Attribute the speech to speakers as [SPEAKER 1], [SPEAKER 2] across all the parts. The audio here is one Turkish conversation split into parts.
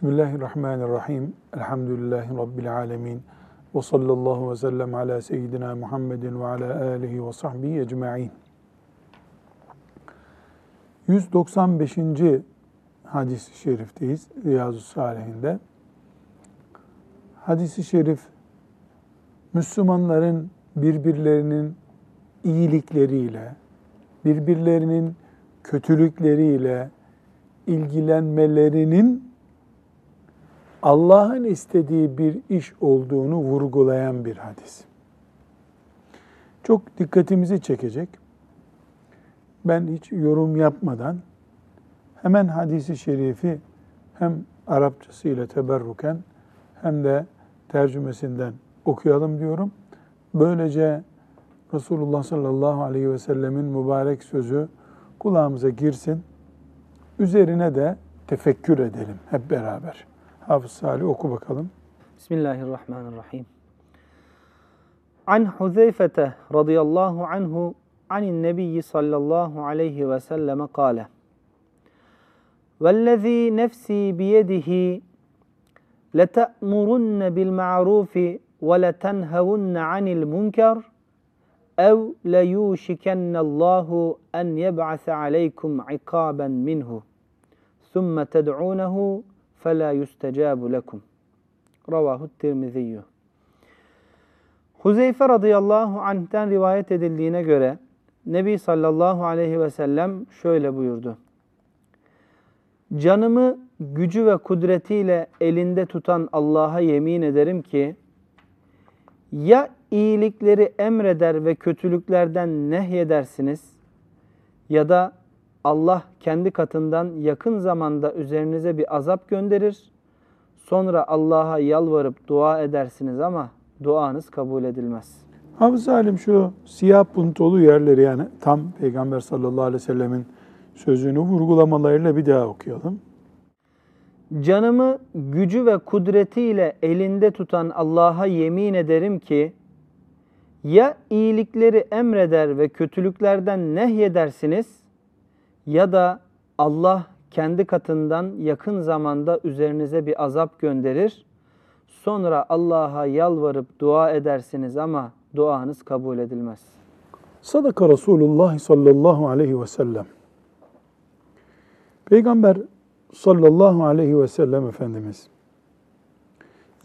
[SPEAKER 1] Bismillahirrahmanirrahim. Elhamdülillahi Rabbil alemin. Ve sallallahu ve sellem ala seyyidina Muhammedin ve ala alihi ve sahbihi ecma'in. 195. hadis-i şerifteyiz Riyazu Salihinde. Hadis-i şerif Müslümanların birbirlerinin iyilikleriyle, birbirlerinin kötülükleriyle ilgilenmelerinin Allah'ın istediği bir iş olduğunu vurgulayan bir hadis. Çok dikkatimizi çekecek. Ben hiç yorum yapmadan hemen hadisi şerifi hem Arapçasıyla teberruken hem de tercümesinden okuyalım diyorum. Böylece Resulullah sallallahu aleyhi ve sellemin mübarek sözü kulağımıza girsin. Üzerine de tefekkür edelim hep beraber. Hafız Salih oku bakalım.
[SPEAKER 2] Bismillahirrahmanirrahim. An Huzeyfete radıyallahu anhu anin nebiyyi sallallahu aleyhi ve selleme kâle. وَالَّذ۪ي نَفْسِي بِيَدِهِ لَتَأْمُرُنَّ بِالْمَعْرُوفِ وَلَتَنْهَوُنَّ عَنِ الْمُنْكَرِ اَوْ لَيُوشِكَنَّ اللّٰهُ اَنْ يَبْعَثَ عَلَيْكُمْ عِقَابًا مِنْهُ ثُمَّ تَدْعُونَهُ فَلَا يُسْتَجَابُ لَكُمْ Ravahu Tirmiziyyü. Huzeyfe radıyallahu anh'ten rivayet edildiğine göre Nebi sallallahu aleyhi ve sellem şöyle buyurdu. Canımı gücü ve kudretiyle elinde tutan Allah'a yemin ederim ki ya iyilikleri emreder ve kötülüklerden nehyedersiniz ya da Allah kendi katından yakın zamanda üzerinize bir azap gönderir. Sonra Allah'a yalvarıp dua edersiniz ama duanız kabul edilmez.
[SPEAKER 1] Hafız Halim şu siyah puntolu yerleri yani tam Peygamber sallallahu aleyhi ve sellemin sözünü vurgulamalarıyla bir daha okuyalım.
[SPEAKER 2] Canımı gücü ve kudretiyle elinde tutan Allah'a yemin ederim ki ya iyilikleri emreder ve kötülüklerden nehyedersiniz ya da Allah kendi katından yakın zamanda üzerinize bir azap gönderir. Sonra Allah'a yalvarıp dua edersiniz ama duanız kabul edilmez.
[SPEAKER 1] Sadaka Resulullah sallallahu aleyhi ve sellem. Peygamber sallallahu aleyhi ve sellem Efendimiz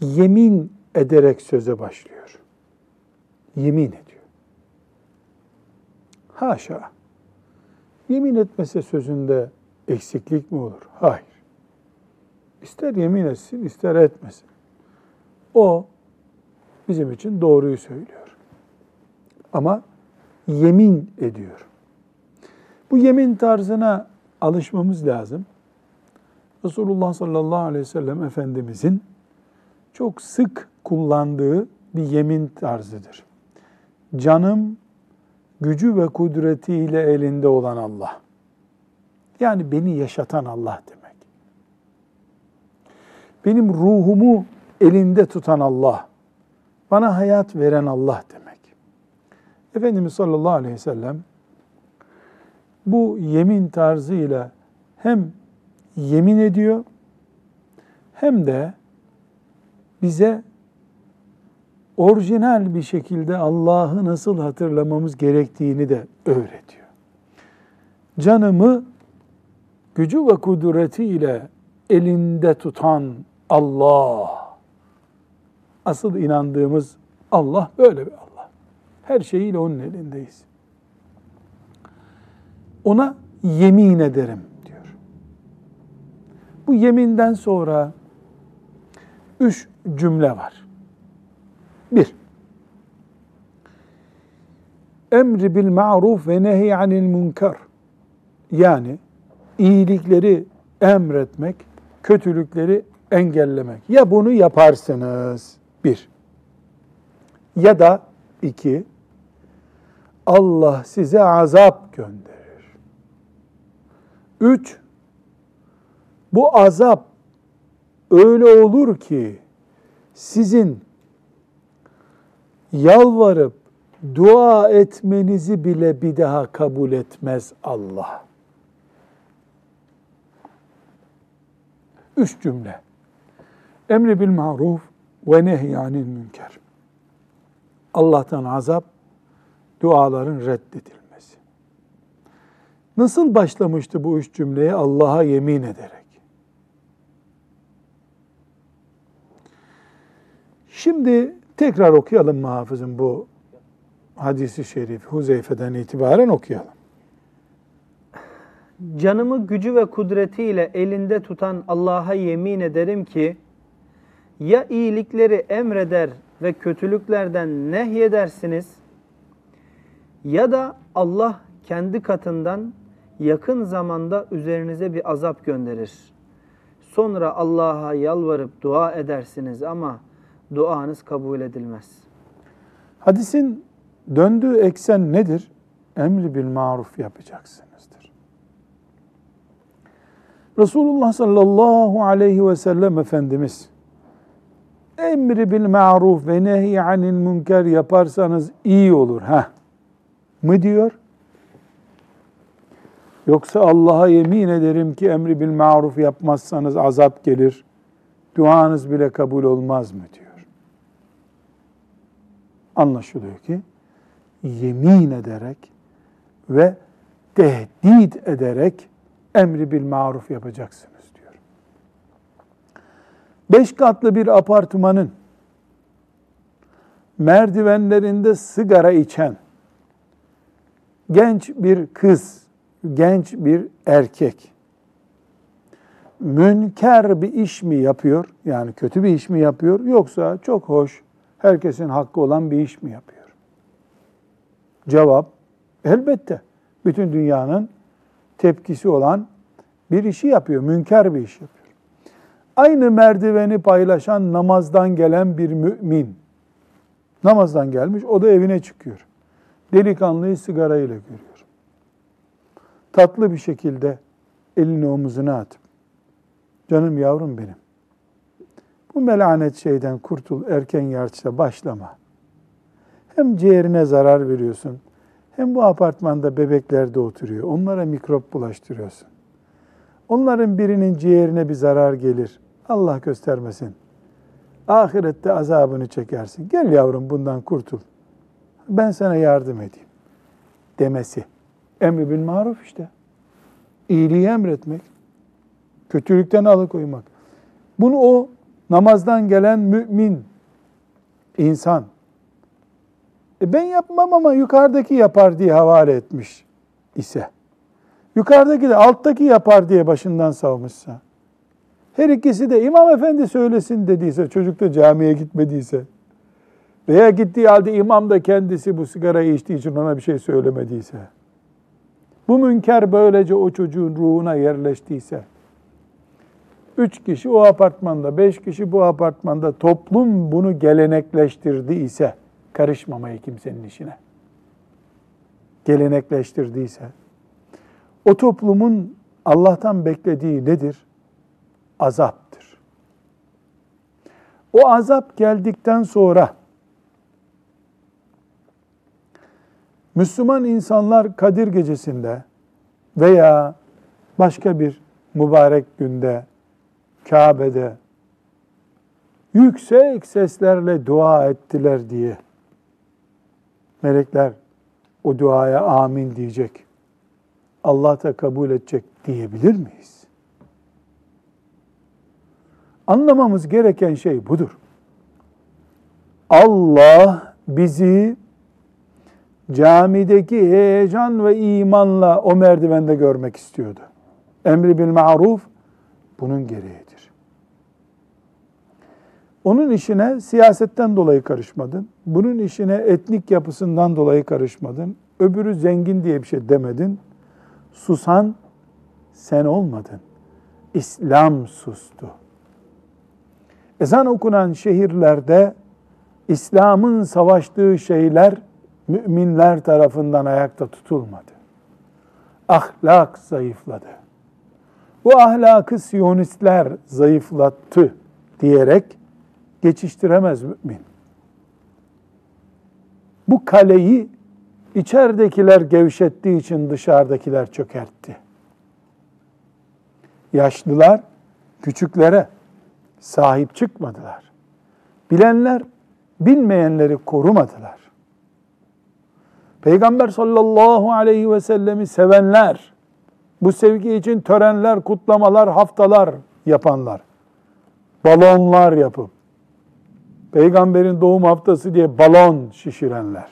[SPEAKER 1] yemin ederek söze başlıyor. Yemin ediyor. Haşa. Yemin etmese sözünde eksiklik mi olur? Hayır. İster yemin etsin, ister etmesin. O bizim için doğruyu söylüyor. Ama yemin ediyor. Bu yemin tarzına alışmamız lazım. Resulullah sallallahu aleyhi ve sellem Efendimizin çok sık kullandığı bir yemin tarzıdır. Canım gücü ve kudretiyle elinde olan Allah. Yani beni yaşatan Allah demek. Benim ruhumu elinde tutan Allah. Bana hayat veren Allah demek. Efendimiz sallallahu aleyhi ve sellem bu yemin tarzıyla hem yemin ediyor hem de bize orijinal bir şekilde Allah'ı nasıl hatırlamamız gerektiğini de öğretiyor. Canımı gücü ve kudretiyle elinde tutan Allah. Asıl inandığımız Allah böyle bir Allah. Her şeyiyle onun elindeyiz. Ona yemin ederim diyor. Bu yeminden sonra üç cümle var. Bir, emri bil ma'ruf ve nehy anil münker. Yani iyilikleri emretmek, kötülükleri engellemek. Ya bunu yaparsınız, bir. Ya da iki, Allah size azap gönderir. Üç, bu azap öyle olur ki sizin yalvarıp dua etmenizi bile bir daha kabul etmez Allah. Üç cümle. Emri bil maruf ve nehyanil münker. Allah'tan azap, duaların reddedilmesi. Nasıl başlamıştı bu üç cümleye? Allah'a yemin ederek. Şimdi tekrar okuyalım mı bu hadisi şerif Huzeyfe'den itibaren okuyalım.
[SPEAKER 2] Canımı gücü ve kudretiyle elinde tutan Allah'a yemin ederim ki ya iyilikleri emreder ve kötülüklerden nehyedersiniz ya da Allah kendi katından yakın zamanda üzerinize bir azap gönderir. Sonra Allah'a yalvarıp dua edersiniz ama duanız kabul edilmez.
[SPEAKER 1] Hadisin döndüğü eksen nedir? Emri bil maruf yapacaksınızdır. Resulullah sallallahu aleyhi ve sellem Efendimiz emri bil maruf ve nehy anil münker yaparsanız iyi olur ha mı diyor? Yoksa Allah'a yemin ederim ki emri bil maruf yapmazsanız azap gelir. Duanız bile kabul olmaz mı diyor. Anlaşılıyor ki yemin ederek ve tehdit ederek emri bil maruf yapacaksınız diyor. Beş katlı bir apartmanın merdivenlerinde sigara içen genç bir kız, genç bir erkek münker bir iş mi yapıyor? Yani kötü bir iş mi yapıyor? Yoksa çok hoş, herkesin hakkı olan bir iş mi yapıyor? Cevap, elbette. Bütün dünyanın tepkisi olan bir işi yapıyor, münker bir iş yapıyor. Aynı merdiveni paylaşan namazdan gelen bir mümin, namazdan gelmiş, o da evine çıkıyor. Delikanlıyı sigarayla görüyor. Tatlı bir şekilde elini omuzuna atıp, canım yavrum benim, bu melanet şeyden kurtul, erken yaşta başlama. Hem ciğerine zarar veriyorsun, hem bu apartmanda bebekler de oturuyor. Onlara mikrop bulaştırıyorsun. Onların birinin ciğerine bir zarar gelir. Allah göstermesin. Ahirette azabını çekersin. Gel yavrum bundan kurtul. Ben sana yardım edeyim. Demesi. Emri bil maruf işte. İyiliği emretmek. Kötülükten alıkoymak. Bunu o namazdan gelen mümin insan. E ben yapmam ama yukarıdaki yapar diye havale etmiş ise, yukarıdaki de alttaki yapar diye başından savmışsa, her ikisi de imam efendi söylesin dediyse, çocuk da camiye gitmediyse, veya gittiği halde imam da kendisi bu sigarayı içtiği için ona bir şey söylemediyse, bu münker böylece o çocuğun ruhuna yerleştiyse, üç kişi o apartmanda, beş kişi bu apartmanda toplum bunu gelenekleştirdiyse, karışmamayı kimsenin işine gelenekleştirdiyse, o toplumun Allah'tan beklediği nedir? Azaptır. O azap geldikten sonra Müslüman insanlar Kadir gecesinde veya başka bir mübarek günde Kabe'de yüksek seslerle dua ettiler diye melekler o duaya amin diyecek. Allah da kabul edecek diyebilir miyiz? Anlamamız gereken şey budur. Allah bizi camideki heyecan ve imanla o merdivende görmek istiyordu. Emri bil maruf bunun gereğidir. Onun işine siyasetten dolayı karışmadın. Bunun işine etnik yapısından dolayı karışmadın. Öbürü zengin diye bir şey demedin. Susan sen olmadın. İslam sustu. Ezan okunan şehirlerde İslam'ın savaştığı şeyler müminler tarafından ayakta tutulmadı. Ahlak zayıfladı. Bu ahlakı Siyonistler zayıflattı diyerek geçiştiremez mümin. Bu kaleyi içeridekiler gevşettiği için dışarıdakiler çökertti. Yaşlılar küçüklere, sahip çıkmadılar. Bilenler bilmeyenleri korumadılar. Peygamber sallallahu aleyhi ve sellemi sevenler, bu sevgi için törenler, kutlamalar, haftalar yapanlar, balonlar yapıp, peygamberin doğum haftası diye balon şişirenler,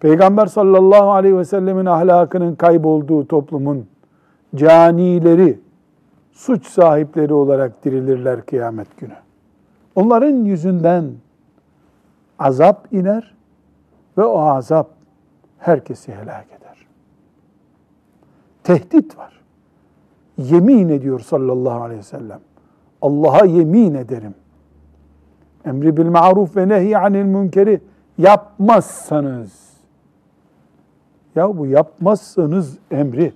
[SPEAKER 1] Peygamber sallallahu aleyhi ve sellemin ahlakının kaybolduğu toplumun canileri, suç sahipleri olarak dirilirler kıyamet günü. Onların yüzünden azap iner ve o azap herkesi helak eder. Tehdit var. Yemin ediyor sallallahu aleyhi ve sellem. Allah'a yemin ederim. Emri bil maruf ve nehy anil münkeri yapmazsanız ya bu yapmazsanız emri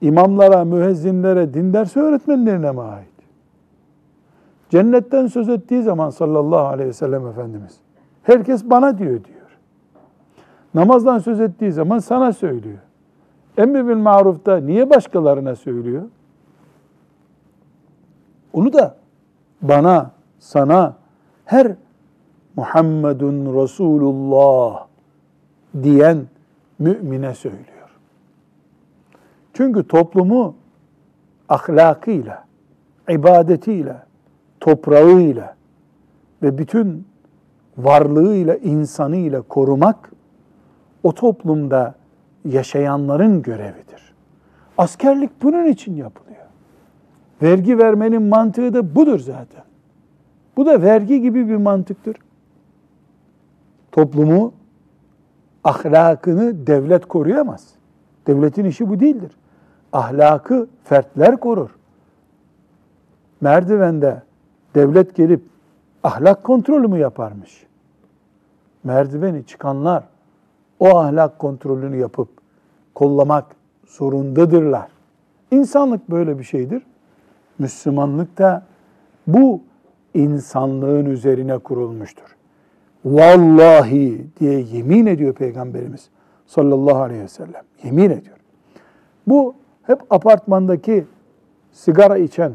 [SPEAKER 1] imamlara, müezzinlere, din dersi öğretmenlerine mi ait? Cennetten söz ettiği zaman sallallahu aleyhi ve sellem Efendimiz herkes bana diyor diyor. Namazdan söz ettiği zaman sana söylüyor. Emri bil marufta niye başkalarına söylüyor? Onu da bana, sana, her Muhammedun Resulullah diyen mümine söylüyor. Çünkü toplumu ahlakıyla, ibadetiyle, toprağıyla ve bütün varlığıyla, insanıyla korumak o toplumda yaşayanların görevidir. Askerlik bunun için yapılıyor. Vergi vermenin mantığı da budur zaten. Bu da vergi gibi bir mantıktır. Toplumu, ahlakını devlet koruyamaz. Devletin işi bu değildir. Ahlakı fertler korur. Merdivende devlet gelip ahlak kontrolü mü yaparmış? Merdiveni çıkanlar o ahlak kontrolünü yapıp kollamak zorundadırlar. İnsanlık böyle bir şeydir. Müslümanlık da bu insanlığın üzerine kurulmuştur. Vallahi diye yemin ediyor Peygamberimiz sallallahu aleyhi ve sellem. Yemin ediyor. Bu hep apartmandaki sigara içen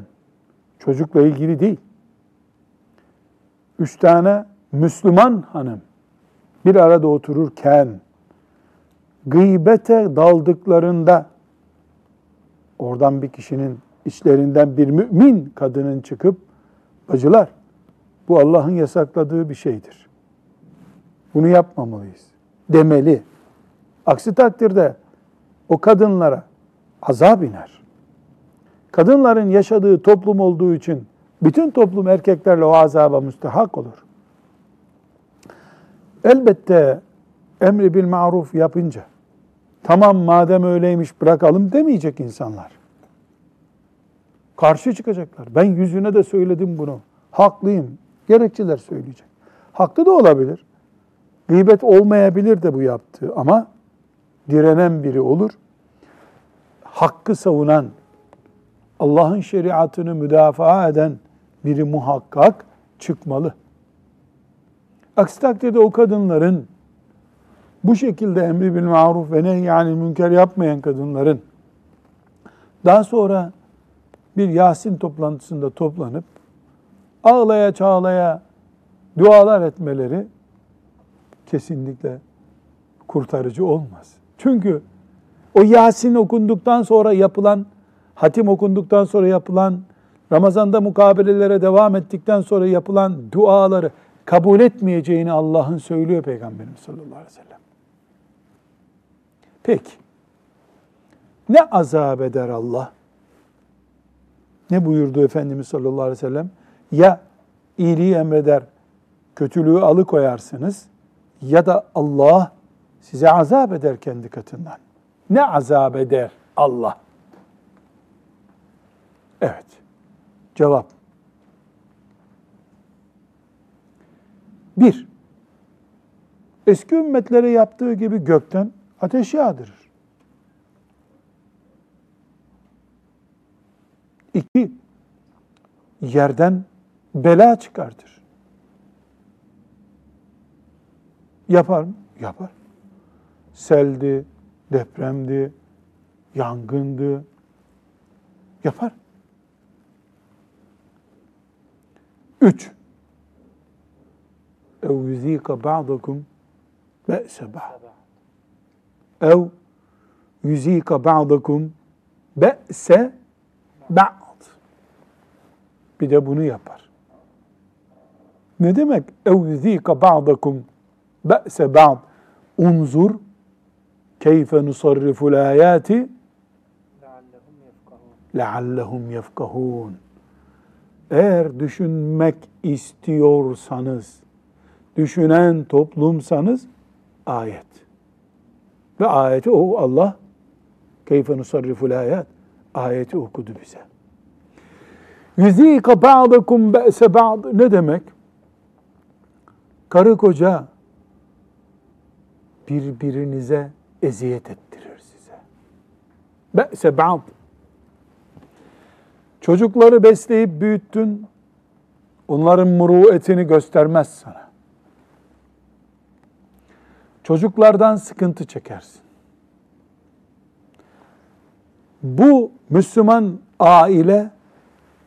[SPEAKER 1] çocukla ilgili değil. Üç tane Müslüman hanım bir arada otururken gıybete daldıklarında oradan bir kişinin içlerinden bir mümin kadının çıkıp bacılar bu Allah'ın yasakladığı bir şeydir. Bunu yapmamalıyız demeli. Aksi takdirde o kadınlara azap iner. Kadınların yaşadığı toplum olduğu için bütün toplum erkeklerle o azaba müstehak olur. Elbette emri bil maruf yapınca tamam madem öyleymiş bırakalım demeyecek insanlar. Karşı çıkacaklar. Ben yüzüne de söyledim bunu. Haklıyım. Gerekçeler söyleyecek. Haklı da olabilir. Gıybet olmayabilir de bu yaptığı ama direnen biri olur. Hakkı savunan, Allah'ın şeriatını müdafaa eden biri muhakkak çıkmalı. Aksi takdirde o kadınların bu şekilde emri bil maruf ve yani münker yapmayan kadınların daha sonra bir Yasin toplantısında toplanıp ağlaya çağlaya dualar etmeleri kesinlikle kurtarıcı olmaz. Çünkü o Yasin okunduktan sonra yapılan, hatim okunduktan sonra yapılan, Ramazan'da mukabelelere devam ettikten sonra yapılan duaları kabul etmeyeceğini Allah'ın söylüyor Peygamberimiz sallallahu aleyhi ve sellem. Peki, ne azap eder Allah? Ne buyurdu Efendimiz sallallahu aleyhi ve sellem? Ya iyiliği emreder, kötülüğü alıkoyarsınız ya da Allah size azap eder kendi katından. Ne azap eder Allah? Evet. Cevap. Bir, eski ümmetlere yaptığı gibi gökten ateş yağdırır. İki, yerden bela çıkartır. Yapar mı? Yapar. Seldi, depremdi, yangındı. Yapar. Üç. Ev yüzika ba'dakum be'se ba'd. Ev yüzika ba'dakum be'se ba'd Bir de bunu yapar. Ne demek? اَوْ يُذ۪يقَ بَعْضَكُمْ بَأْسَ بَعْضٍ Unzur keyfe nusarriful ayati leallehum yefkahun. Eğer düşünmek istiyorsanız, düşünen toplumsanız ayet. Ve ayeti o Allah keyfe nusarriful ayat ayeti okudu bize. Yüzîka ba'dakum be'se ba'd ne demek? Karı koca birbirinize eziyet ettirir size. Be'se ba'd Çocukları besleyip büyüttün, onların muruetini göstermez sana. Çocuklardan sıkıntı çekersin. Bu Müslüman aile,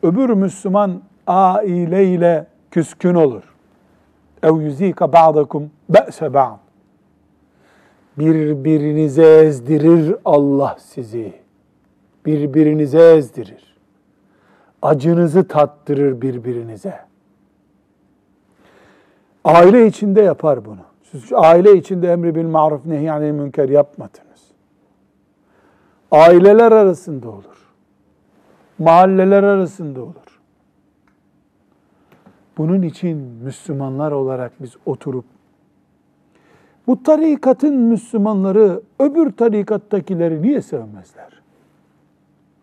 [SPEAKER 1] öbür Müslüman aile ile küskün olur. ev yüzika ba'dakum be'se ba'd. Birbirinize ezdirir Allah sizi. Birbirinize ezdirir. Acınızı tattırır birbirinize. Aile içinde yapar bunu. Siz aile içinde emri bil maruf nehyanil münker yapmadınız. Aileler arasında olur. Mahalleler arasında olur. Bunun için Müslümanlar olarak biz oturup bu tarikatın Müslümanları öbür tarikattakileri niye sevmezler?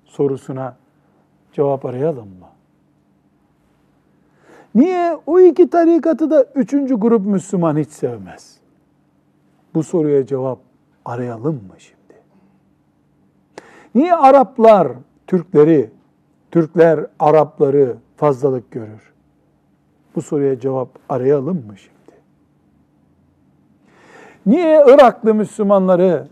[SPEAKER 1] Sorusuna cevap arayalım mı? Niye o iki tarikatı da üçüncü grup Müslüman hiç sevmez? Bu soruya cevap arayalım mı şimdi? Niye Araplar Türkleri, Türkler Arapları fazlalık görür? Bu soruya cevap arayalım mı şimdi? Niye Iraklı Müslümanları,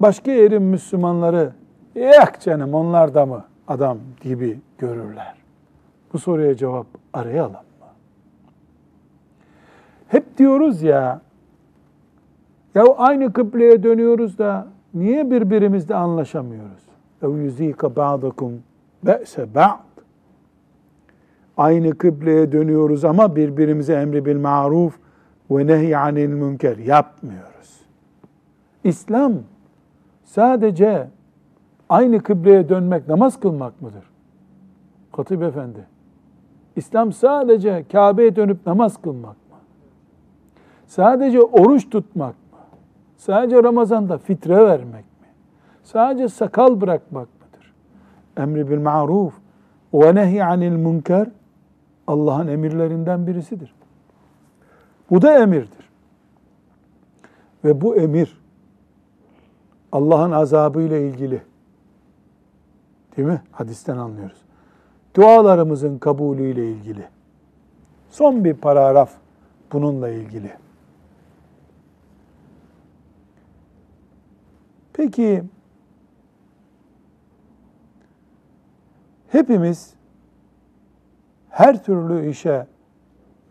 [SPEAKER 1] başka yerin Müslümanları, yak canım onlar da mı adam gibi görürler? Bu soruya cevap arayalım mı? Hep diyoruz ya, ya aynı kıbleye dönüyoruz da niye birbirimizle anlaşamıyoruz? اَوْ يُز۪يكَ بَعْضَكُمْ be'se ba'd. Aynı kıbleye dönüyoruz ama birbirimize emri bil maruf ve nehy anil münker yapmıyoruz. İslam sadece aynı kıbleye dönmek namaz kılmak mıdır? Katip Efendi. İslam sadece Kabe'ye dönüp namaz kılmak mı? Sadece oruç tutmak mı? Sadece Ramazan'da fitre vermek mi? Sadece sakal bırakmak mı? Emri bil maruf ve nehy anil münker Allah'ın emirlerinden birisidir. Bu da emirdir. Ve bu emir Allah'ın azabı ile ilgili. Değil mi? Hadisten anlıyoruz. Dualarımızın kabulü ile ilgili. Son bir paragraf bununla ilgili. Peki hepimiz her türlü işe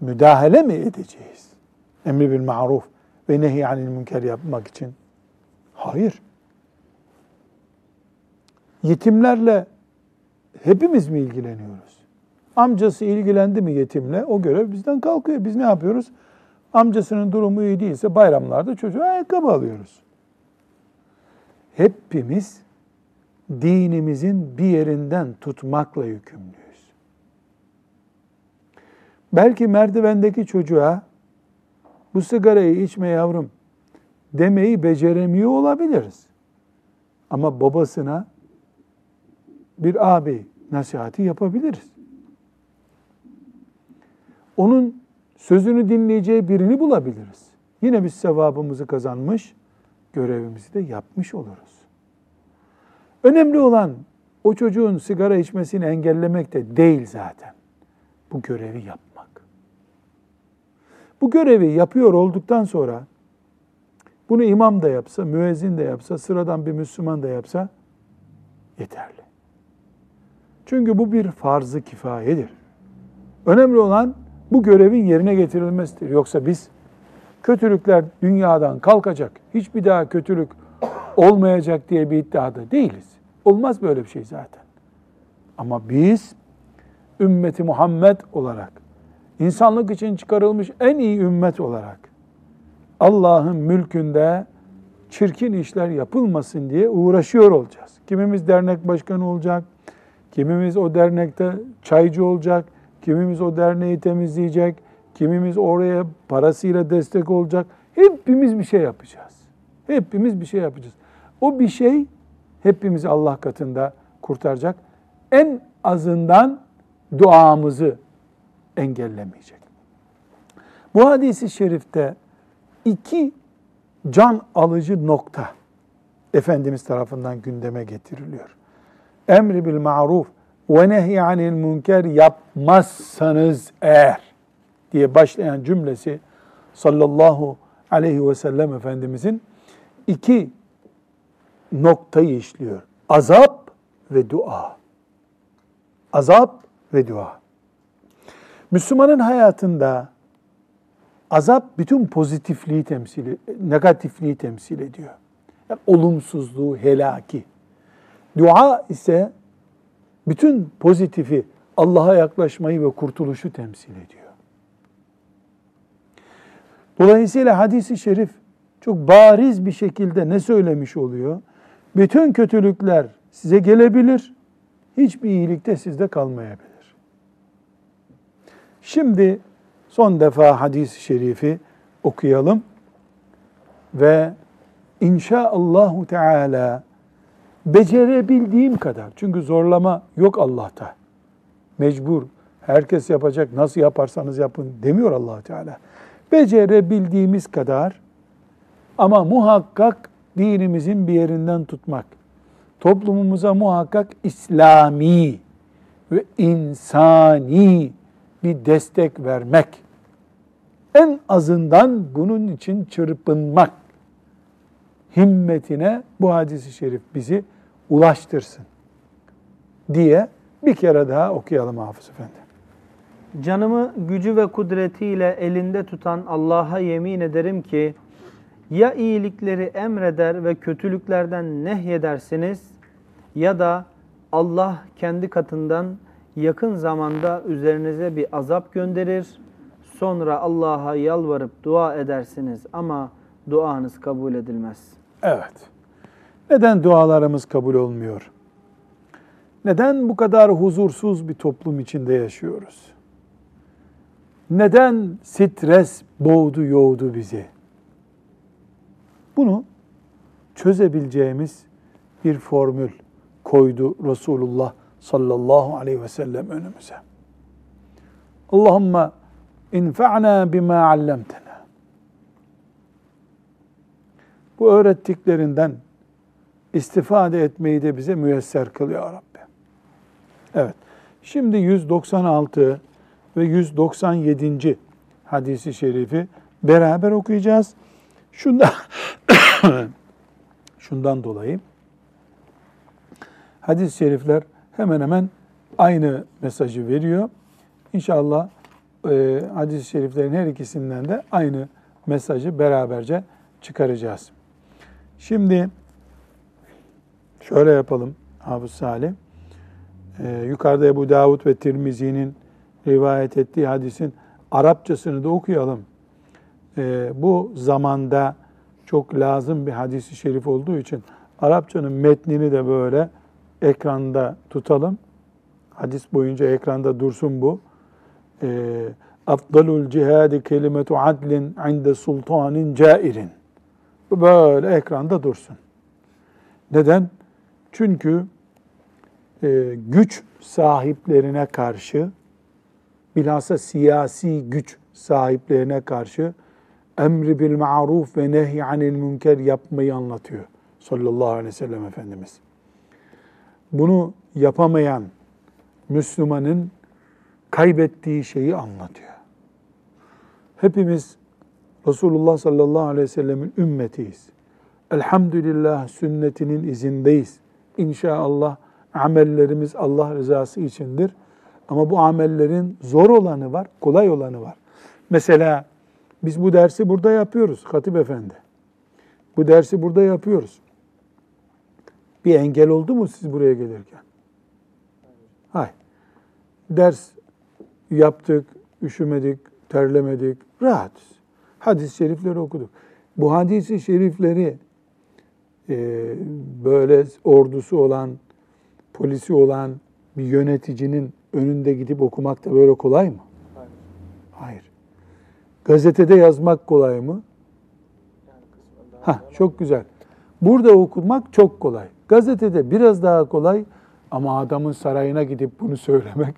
[SPEAKER 1] müdahale mi edeceğiz? Emri bil maruf ve nehy anil münker yapmak için. Hayır. Yetimlerle hepimiz mi ilgileniyoruz? Amcası ilgilendi mi yetimle o görev bizden kalkıyor. Biz ne yapıyoruz? Amcasının durumu iyi değilse bayramlarda çocuğa ayakkabı alıyoruz. Hepimiz dinimizin bir yerinden tutmakla yükümlüyüz. Belki merdivendeki çocuğa bu sigarayı içme yavrum demeyi beceremiyor olabiliriz. Ama babasına bir abi nasihati yapabiliriz. Onun sözünü dinleyeceği birini bulabiliriz. Yine biz sevabımızı kazanmış, görevimizi de yapmış oluruz. Önemli olan o çocuğun sigara içmesini engellemek de değil zaten. Bu görevi yapmak. Bu görevi yapıyor olduktan sonra bunu imam da yapsa, müezzin de yapsa, sıradan bir Müslüman da yapsa yeterli. Çünkü bu bir farz-ı kifayedir. Önemli olan bu görevin yerine getirilmesidir. Yoksa biz kötülükler dünyadan kalkacak, hiçbir daha kötülük olmayacak diye bir iddiada değiliz. Olmaz böyle bir şey zaten. Ama biz ümmeti Muhammed olarak, insanlık için çıkarılmış en iyi ümmet olarak Allah'ın mülkünde çirkin işler yapılmasın diye uğraşıyor olacağız. Kimimiz dernek başkanı olacak, kimimiz o dernekte çaycı olacak, kimimiz o derneği temizleyecek, kimimiz oraya parasıyla destek olacak. Hepimiz bir şey yapacağız. Hepimiz bir şey yapacağız. O bir şey hepimizi Allah katında kurtaracak. En azından duamızı engellemeyecek. Bu hadisi şerifte iki can alıcı nokta Efendimiz tarafından gündeme getiriliyor. Emri bil maruf ve nehy anil münker yapmazsanız eğer diye başlayan cümlesi sallallahu aleyhi ve sellem Efendimizin iki noktayı işliyor. Azap ve dua. Azap ve dua. Müslümanın hayatında azap bütün pozitifliği temsil, negatifliği temsil ediyor. Yani olumsuzluğu, helaki. Dua ise bütün pozitifi, Allah'a yaklaşmayı ve kurtuluşu temsil ediyor. Dolayısıyla hadisi şerif çok bariz bir şekilde ne söylemiş oluyor? Bütün kötülükler size gelebilir, hiçbir iyilik de sizde kalmayabilir. Şimdi son defa hadis-i şerifi okuyalım ve inşaallahu teala becerebildiğim kadar çünkü zorlama yok Allah'ta. Mecbur herkes yapacak nasıl yaparsanız yapın demiyor Allah Teala. Becerebildiğimiz kadar ama muhakkak dinimizin bir yerinden tutmak. Toplumumuza muhakkak İslami ve insani bir destek vermek. En azından bunun için çırpınmak himmetine bu hadisi şerif bizi ulaştırsın diye bir kere daha okuyalım Hafız Efendi.
[SPEAKER 2] Canımı gücü ve kudretiyle elinde tutan Allah'a yemin ederim ki ya iyilikleri emreder ve kötülüklerden nehyedersiniz ya da Allah kendi katından yakın zamanda üzerinize bir azap gönderir. Sonra Allah'a yalvarıp dua edersiniz ama duanız kabul edilmez.
[SPEAKER 1] Evet. Neden dualarımız kabul olmuyor? Neden bu kadar huzursuz bir toplum içinde yaşıyoruz? Neden stres boğdu yoğdu bizi? Bunu çözebileceğimiz bir formül koydu Resulullah sallallahu aleyhi ve sellem önümüze. Allahümme infa'na bima allamtena. Bu öğrettiklerinden istifade etmeyi de bize müyesser kıl ya Rabbi. Evet. Şimdi 196 ve 197. hadisi şerifi beraber okuyacağız. Şundan şundan dolayı hadis-i şerifler hemen hemen aynı mesajı veriyor. İnşallah e, hadis-i şeriflerin her ikisinden de aynı mesajı beraberce çıkaracağız. Şimdi şöyle yapalım Hafız Salih. E, yukarıda Ebu Davud ve Tirmizi'nin rivayet ettiği hadisin Arapçasını da okuyalım. E, bu zamanda çok lazım bir hadisi şerif olduğu için Arapçanın metnini de böyle ekranda tutalım. Hadis boyunca ekranda dursun bu. E, Afdalul cihadi kelimetu adlin inde sultanin cairin. Bu böyle ekranda dursun. Neden? Çünkü e, güç sahiplerine karşı, bilhassa siyasi güç sahiplerine karşı emri bil ma'ruf ve nehy anil münker yapmayı anlatıyor sallallahu aleyhi ve sellem Efendimiz. Bunu yapamayan Müslümanın kaybettiği şeyi anlatıyor. Hepimiz Resulullah sallallahu aleyhi ve sellemin ümmetiyiz. Elhamdülillah sünnetinin izindeyiz. İnşallah amellerimiz Allah rızası içindir. Ama bu amellerin zor olanı var, kolay olanı var. Mesela biz bu dersi burada yapıyoruz Hatip Efendi. Bu dersi burada yapıyoruz. Bir engel oldu mu siz buraya gelirken? Hayır. Ders yaptık, üşümedik, terlemedik, rahatız. Hadis-i şerifleri okuduk. Bu hadis-i şerifleri e, böyle ordusu olan, polisi olan bir yöneticinin önünde gidip okumak da böyle kolay mı?
[SPEAKER 3] Hayır.
[SPEAKER 1] Hayır. Gazetede yazmak kolay mı? Ha, çok güzel. Burada okumak çok kolay. Gazetede biraz daha kolay ama adamın sarayına gidip bunu söylemek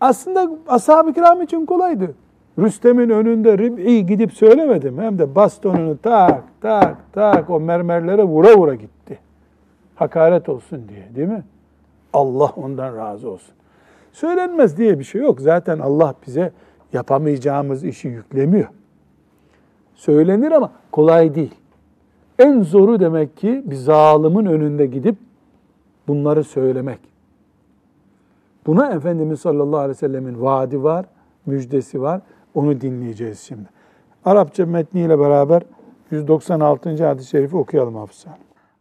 [SPEAKER 1] aslında ashab-ı kiram için kolaydı. Rüstem'in önünde Rib'i gidip söylemedim. Hem de bastonunu tak tak tak o mermerlere vura vura gitti. Hakaret olsun diye değil mi? Allah ondan razı olsun. Söylenmez diye bir şey yok. Zaten Allah bize yapamayacağımız işi yüklemiyor. Söylenir ama kolay değil. En zoru demek ki bir zalimin önünde gidip bunları söylemek. Buna Efendimiz sallallahu aleyhi ve sellemin vaadi var, müjdesi var. Onu dinleyeceğiz şimdi. Arapça metniyle beraber 196. hadis-i şerifi okuyalım Hafsa.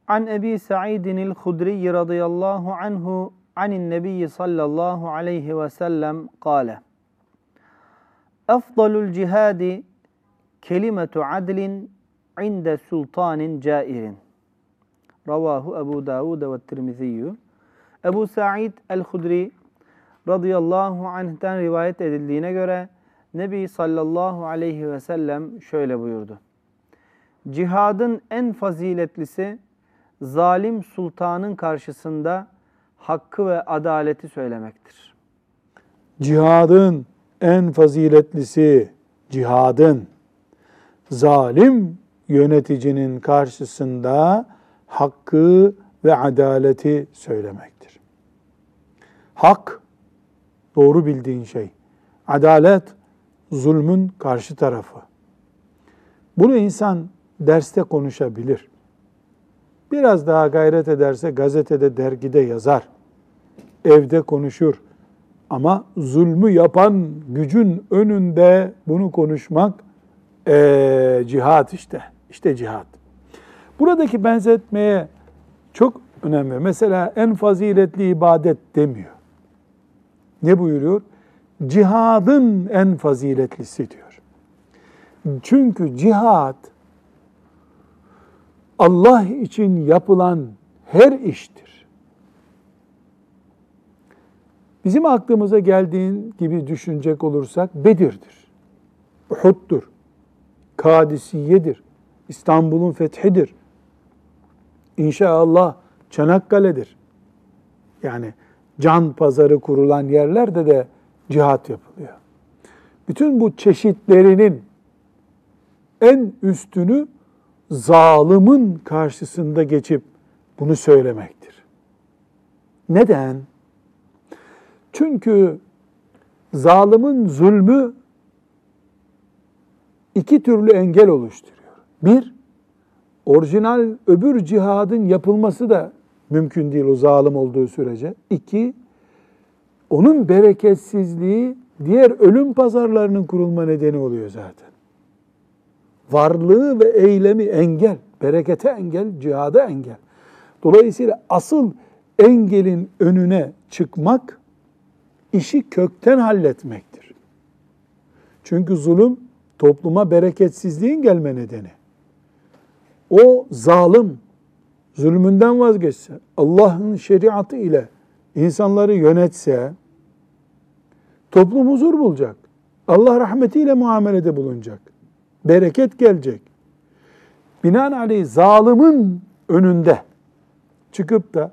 [SPEAKER 2] An Ebi Sa'idin el-Hudri radıyallahu anhu anin Nebiyyi sallallahu aleyhi ve sellem kâle. Efdalul cihadi kelimetu adlin inde sultanin cairin. Ravahu Ebu Davud ve Tirmiziyyü. Ebu Sa'id el-Hudri radıyallahu anh'ten rivayet edildiğine göre Nebi sallallahu aleyhi ve sellem şöyle buyurdu. Cihadın en faziletlisi zalim sultanın karşısında hakkı ve adaleti söylemektir.
[SPEAKER 1] Cihadın en faziletlisi cihadın zalim yöneticinin karşısında hakkı ve adaleti söylemektir. Hak doğru bildiğin şey. Adalet zulmün karşı tarafı. Bunu insan derste konuşabilir. Biraz daha gayret ederse gazetede, dergide yazar. Evde konuşur. Ama zulmü yapan gücün önünde bunu konuşmak ee, cihat işte. İşte cihat. Buradaki benzetmeye çok önemli. Mesela en faziletli ibadet demiyor. Ne buyuruyor? Cihadın en faziletlisi diyor. Çünkü cihat Allah için yapılan her iştir. Bizim aklımıza geldiğin gibi düşünecek olursak Bedir'dir, Uhud'dur, Kadisiye'dir, İstanbul'un fethidir. İnşallah Çanakkale'dir. Yani can pazarı kurulan yerlerde de cihat yapılıyor. Bütün bu çeşitlerinin en üstünü zalimin karşısında geçip bunu söylemektir. Neden? Çünkü zalimin zulmü iki türlü engel oluşturuyor. Bir, orijinal öbür cihadın yapılması da mümkün değil o zalim olduğu sürece. İki, onun bereketsizliği diğer ölüm pazarlarının kurulma nedeni oluyor zaten. Varlığı ve eylemi engel, berekete engel, cihada engel. Dolayısıyla asıl engelin önüne çıkmak işi kökten halletmektir. Çünkü zulüm topluma bereketsizliğin gelme nedeni. O zalim zulmünden vazgeçse, Allah'ın şeriatı ile insanları yönetse toplum huzur bulacak. Allah rahmetiyle muamelede bulunacak. Bereket gelecek. Binaenaleyh zalimin önünde çıkıp da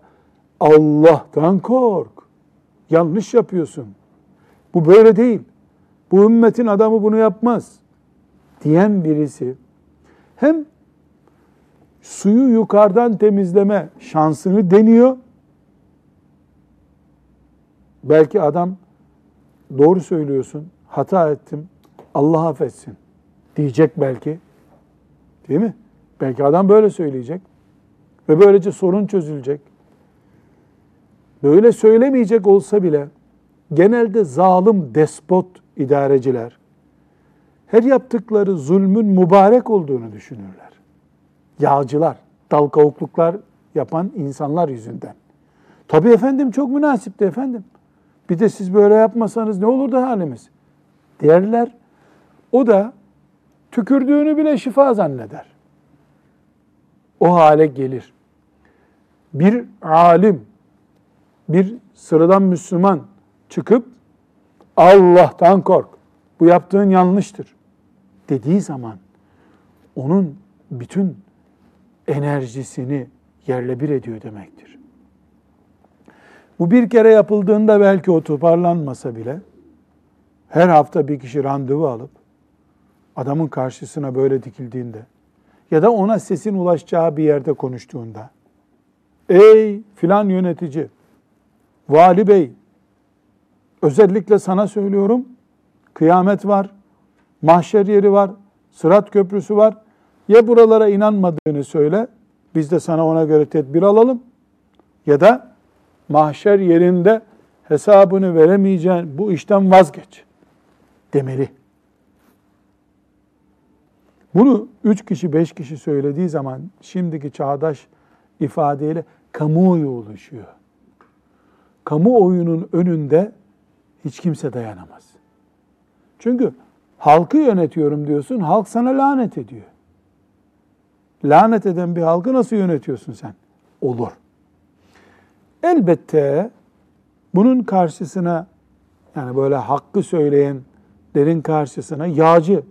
[SPEAKER 1] Allah'tan kork. Yanlış yapıyorsun. Bu böyle değil. Bu ümmetin adamı bunu yapmaz. Diyen birisi hem suyu yukarıdan temizleme şansını deniyor. Belki adam doğru söylüyorsun, hata ettim, Allah affetsin diyecek belki. Değil mi? Belki adam böyle söyleyecek. Ve böylece sorun çözülecek. Böyle söylemeyecek olsa bile genelde zalim despot idareciler her yaptıkları zulmün mübarek olduğunu düşünürler. Yağcılar, dal kavukluklar yapan insanlar yüzünden. Tabii efendim çok münasipti efendim. Bir de siz böyle yapmasanız ne olurdu halimiz? Derler. O da tükürdüğünü bile şifa zanneder. O hale gelir. Bir alim, bir sıradan Müslüman çıkıp Allah'tan kork. Bu yaptığın yanlıştır dediği zaman onun bütün enerjisini yerle bir ediyor demektir. Bu bir kere yapıldığında belki o toparlanmasa bile her hafta bir kişi randevu alıp adamın karşısına böyle dikildiğinde ya da ona sesin ulaşacağı bir yerde konuştuğunda ey filan yönetici, vali bey özellikle sana söylüyorum kıyamet var, mahşer yeri var, sırat köprüsü var. Ya buralara inanmadığını söyle, biz de sana ona göre tedbir alalım. Ya da mahşer yerinde hesabını veremeyeceğin bu işten vazgeç demeli. Bunu üç kişi, beş kişi söylediği zaman şimdiki çağdaş ifadeyle kamuoyu oluşuyor. Kamuoyunun önünde hiç kimse dayanamaz. Çünkü halkı yönetiyorum diyorsun, halk sana lanet ediyor. Lanet eden bir halkı nasıl yönetiyorsun sen? Olur. Elbette bunun karşısına yani böyle hakkı söyleyenlerin karşısına yağcı,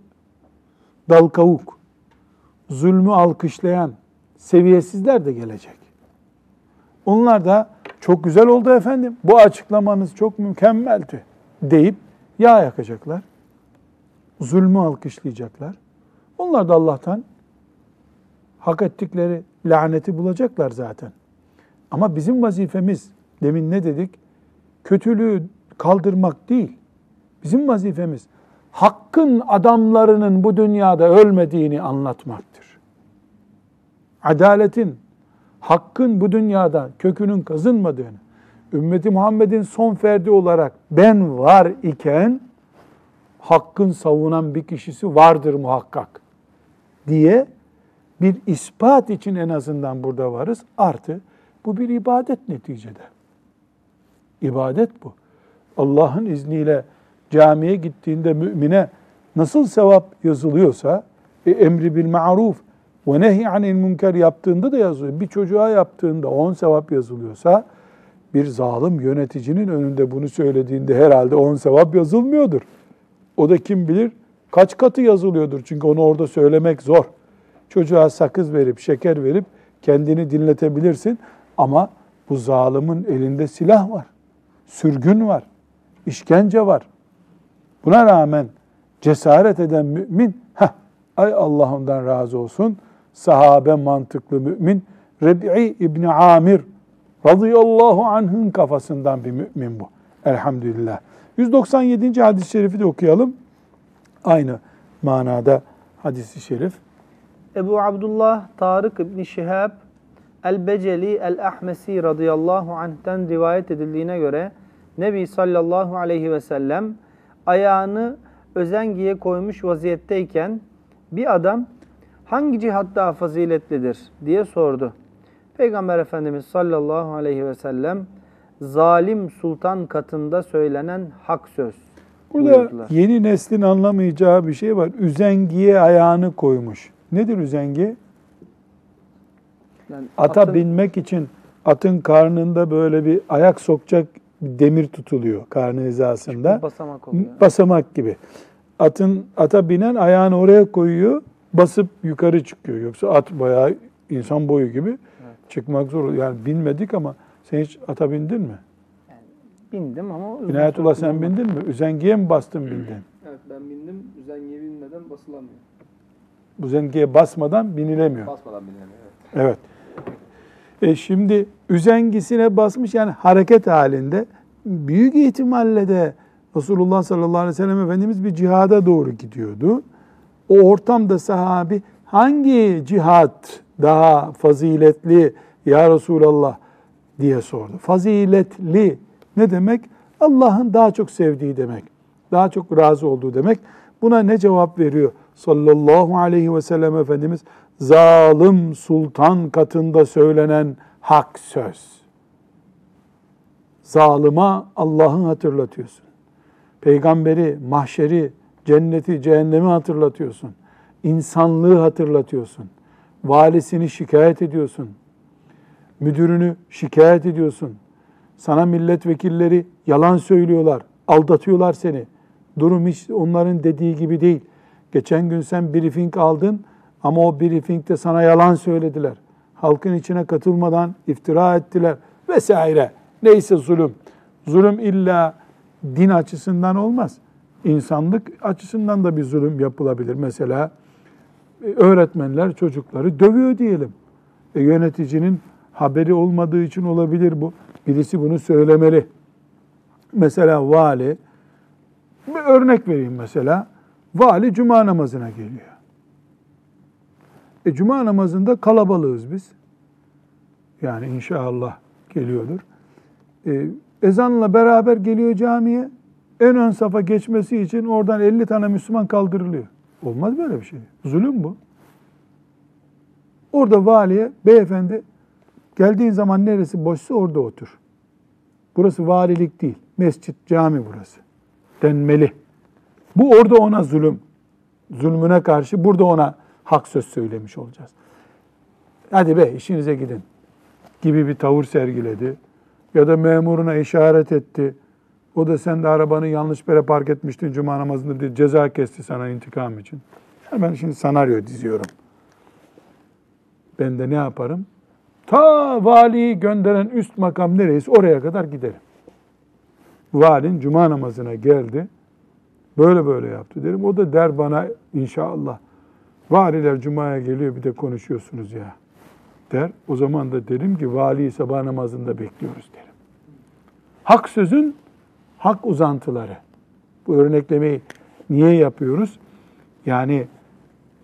[SPEAKER 1] dal kavuk, zulmü alkışlayan seviyesizler de gelecek. Onlar da çok güzel oldu efendim. Bu açıklamanız çok mükemmeldi deyip yağ yakacaklar. Zulmü alkışlayacaklar. Onlar da Allah'tan hak ettikleri laneti bulacaklar zaten. Ama bizim vazifemiz, demin ne dedik? Kötülüğü kaldırmak değil. Bizim vazifemiz hakkın adamlarının bu dünyada ölmediğini anlatmaktır. Adaletin, hakkın bu dünyada kökünün kazınmadığını, ümmeti Muhammed'in son ferdi olarak ben var iken hakkın savunan bir kişisi vardır muhakkak diye bir ispat için en azından burada varız. Artı bu bir ibadet neticede. İbadet bu. Allah'ın izniyle camiye gittiğinde mümine nasıl sevap yazılıyorsa e, emri bil ma'ruf ve nehy anil münker yaptığında da yazılıyor. Bir çocuğa yaptığında on sevap yazılıyorsa bir zalim yöneticinin önünde bunu söylediğinde herhalde on sevap yazılmıyordur. O da kim bilir kaç katı yazılıyordur. Çünkü onu orada söylemek zor. Çocuğa sakız verip şeker verip kendini dinletebilirsin ama bu zalimin elinde silah var. Sürgün var. işkence var. Buna rağmen cesaret eden mümin, heh, ay Allah ondan razı olsun, sahabe mantıklı mümin, Reb'i İbni Amir radıyallahu anh'ın kafasından bir mümin bu. Elhamdülillah. 197. hadis-i şerifi de okuyalım. Aynı manada hadisi şerif.
[SPEAKER 2] Ebu Abdullah Tarık İbni Şihab El-Beceli El-Ahmesi radıyallahu anh'ten rivayet edildiğine göre Nebi sallallahu aleyhi ve sellem ayağını özengiye koymuş vaziyetteyken bir adam hangi cihat daha faziletlidir diye sordu. Peygamber Efendimiz sallallahu aleyhi ve sellem zalim sultan katında söylenen hak söz.
[SPEAKER 1] Burada
[SPEAKER 2] buyurdular.
[SPEAKER 1] yeni neslin anlamayacağı bir şey var. Üzengiye ayağını koymuş. Nedir üzengi?
[SPEAKER 2] Yani
[SPEAKER 1] Ata
[SPEAKER 2] atın-
[SPEAKER 1] binmek için atın karnında böyle bir ayak sokacak bir demir tutuluyor karnı hizasında.
[SPEAKER 2] basamak oluyor.
[SPEAKER 1] Basamak gibi. Atın ata binen ayağını oraya koyuyor, basıp yukarı çıkıyor. Yoksa at bayağı insan boyu gibi çıkmak zor. Yani binmedik ama sen hiç ata bindin mi?
[SPEAKER 2] Bindim ama uzun
[SPEAKER 1] İnayetullah
[SPEAKER 2] süre
[SPEAKER 1] sen bindin mi? Üzengiye mi bastın bindin?
[SPEAKER 3] Evet ben bindim. Üzengiye binmeden basılamıyor.
[SPEAKER 1] Üzengiye basmadan binilemiyor.
[SPEAKER 3] Basmadan binilemiyor. Evet.
[SPEAKER 1] Evet. E şimdi üzengisine basmış yani hareket halinde büyük ihtimalle de Resulullah sallallahu aleyhi ve sellem Efendimiz bir cihada doğru gidiyordu. O ortamda sahabi hangi cihat daha faziletli ya Resulallah diye sordu. Faziletli ne demek? Allah'ın daha çok sevdiği demek. Daha çok razı olduğu demek. Buna ne cevap veriyor? Sallallahu aleyhi ve sellem Efendimiz zalim sultan katında söylenen hak söz. Zalıma Allah'ın hatırlatıyorsun. Peygamberi, mahşeri, cenneti, cehennemi hatırlatıyorsun. İnsanlığı hatırlatıyorsun. Valisini şikayet ediyorsun. Müdürünü şikayet ediyorsun. Sana milletvekilleri yalan söylüyorlar, aldatıyorlar seni. Durum hiç onların dediği gibi değil. Geçen gün sen briefing aldın ama o briefingde sana yalan söylediler. Halkın içine katılmadan iftira ettiler vesaire. Neyse zulüm. Zulüm illa din açısından olmaz. İnsanlık açısından da bir zulüm yapılabilir. Mesela e, öğretmenler çocukları dövüyor diyelim. E, yöneticinin haberi olmadığı için olabilir bu. Birisi bunu söylemeli. Mesela vali, bir örnek vereyim mesela. Vali cuma namazına geliyor. E cuma namazında kalabalığız biz. Yani inşallah geliyordur. E, ezanla beraber geliyor camiye. En ön safa geçmesi için oradan 50 tane Müslüman kaldırılıyor. Olmaz böyle bir şey. Zulüm bu. Orada valiye, beyefendi geldiğin zaman neresi boşsa orada otur. Burası valilik değil. Mescit, cami burası. Denmeli. Bu orada ona zulüm. Zulmüne karşı burada ona hak söz söylemiş olacağız. Hadi be işinize gidin gibi bir tavır sergiledi. Ya da memuruna işaret etti. O da sen de arabanı yanlış yere park etmiştin cuma namazında diye ceza kesti sana intikam için. Yani ben şimdi senaryo diziyorum. Ben de ne yaparım? Ta valiyi gönderen üst makam nereyse oraya kadar giderim. Valin cuma namazına geldi. Böyle böyle yaptı derim. O da der bana inşallah. Valiler cumaya geliyor bir de konuşuyorsunuz ya der. O zaman da derim ki valiyi sabah namazında bekliyoruz derim. Hak sözün hak uzantıları. Bu örneklemeyi niye yapıyoruz? Yani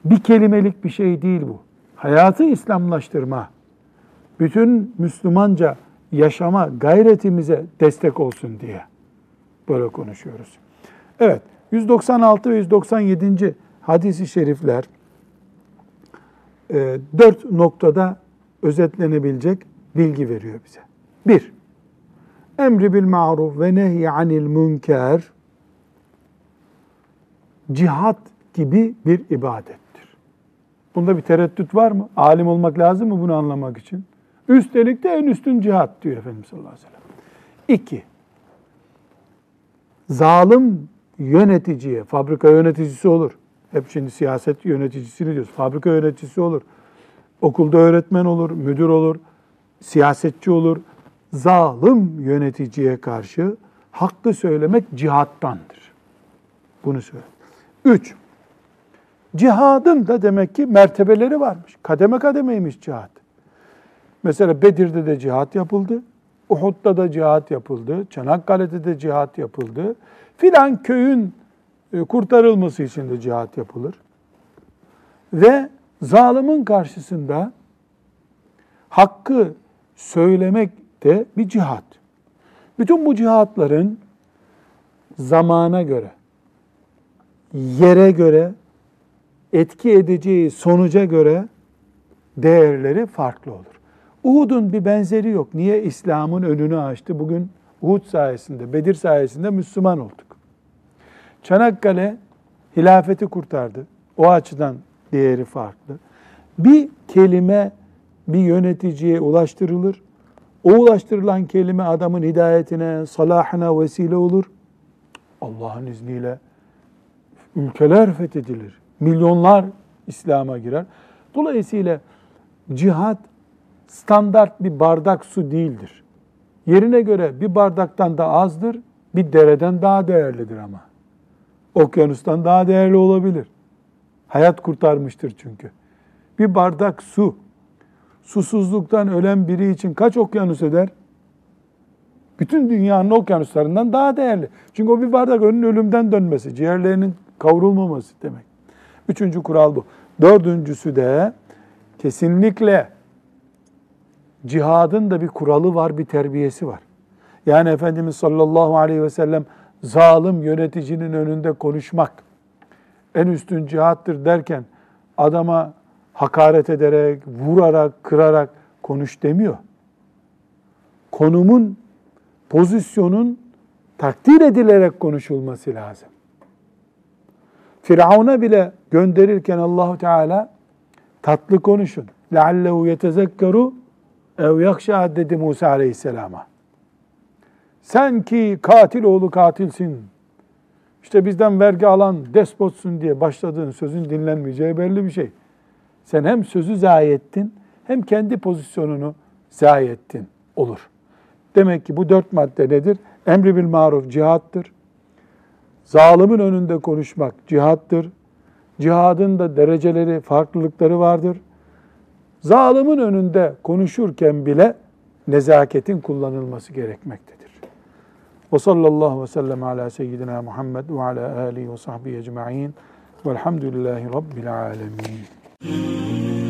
[SPEAKER 1] bir kelimelik bir şey değil bu. Hayatı İslamlaştırma, bütün Müslümanca yaşama gayretimize destek olsun diye böyle konuşuyoruz. Evet, 196 ve 197. hadisi şerifler e, dört noktada özetlenebilecek bilgi veriyor bize. Bir, emri bil ma'ruf ve nehy anil münker cihat gibi bir ibadettir. Bunda bir tereddüt var mı? Alim olmak lazım mı bunu anlamak için? Üstelik de en üstün cihat diyor Efendimiz sallallahu aleyhi ve sellem. İki, zalim yöneticiye, fabrika yöneticisi olur. Hep şimdi siyaset yöneticisini diyoruz. Fabrika yöneticisi olur. Okulda öğretmen olur, müdür olur, siyasetçi olur. Zalim yöneticiye karşı hakkı söylemek cihattandır. Bunu söyle. Üç, cihadın da demek ki mertebeleri varmış. Kademe kademeymiş cihat. Mesela Bedir'de de cihat yapıldı. Uhud'da da cihat yapıldı. Çanakkale'de de cihat yapıldı. Filan köyün e, kurtarılması için de cihat yapılır. Ve zalimin karşısında hakkı söylemek de bir cihat. Bütün bu cihatların zamana göre, yere göre, etki edeceği sonuca göre değerleri farklı olur. Uhud'un bir benzeri yok. Niye İslam'ın önünü açtı? Bugün Uhud sayesinde, Bedir sayesinde Müslüman olduk. Çanakkale hilafeti kurtardı. O açıdan değeri farklı. Bir kelime bir yöneticiye ulaştırılır. O ulaştırılan kelime adamın hidayetine, salahına vesile olur. Allah'ın izniyle ülkeler fethedilir. Milyonlar İslam'a girer. Dolayısıyla cihat standart bir bardak su değildir. Yerine göre bir bardaktan da azdır, bir dereden daha değerlidir ama. Okyanustan daha değerli olabilir. Hayat kurtarmıştır çünkü. Bir bardak su, susuzluktan ölen biri için kaç okyanus eder? Bütün dünyanın okyanuslarından daha değerli. Çünkü o bir bardak önün ölümden dönmesi, ciğerlerinin kavrulmaması demek. Üçüncü kural bu. Dördüncüsü de kesinlikle cihadın da bir kuralı var, bir terbiyesi var. Yani Efendimiz sallallahu aleyhi ve sellem zalim yöneticinin önünde konuşmak en üstün cihattır derken adama hakaret ederek, vurarak, kırarak konuş demiyor. Konumun, pozisyonun takdir edilerek konuşulması lazım. Firavun'a bile gönderirken Allahu Teala tatlı konuşun. لَعَلَّهُ يَتَذَكَّرُ ev yakşa dedi Musa Aleyhisselam'a. Sen ki katil oğlu katilsin. İşte bizden vergi alan despotsun diye başladığın sözün dinlenmeyeceği belli bir şey. Sen hem sözü zayi ettin hem kendi pozisyonunu zayi ettin olur. Demek ki bu dört madde nedir? Emri bil maruf cihattır. Zalimin önünde konuşmak cihattır. Cihadın da dereceleri, farklılıkları vardır. Zalimin önünde konuşurken bile nezaketin kullanılması gerekmektedir. Ve sallallahu ve sellem ala seyyidina Muhammed ve ala alihi ve sahbihi ecma'in velhamdülillahi rabbil alemin. Mm-hmm.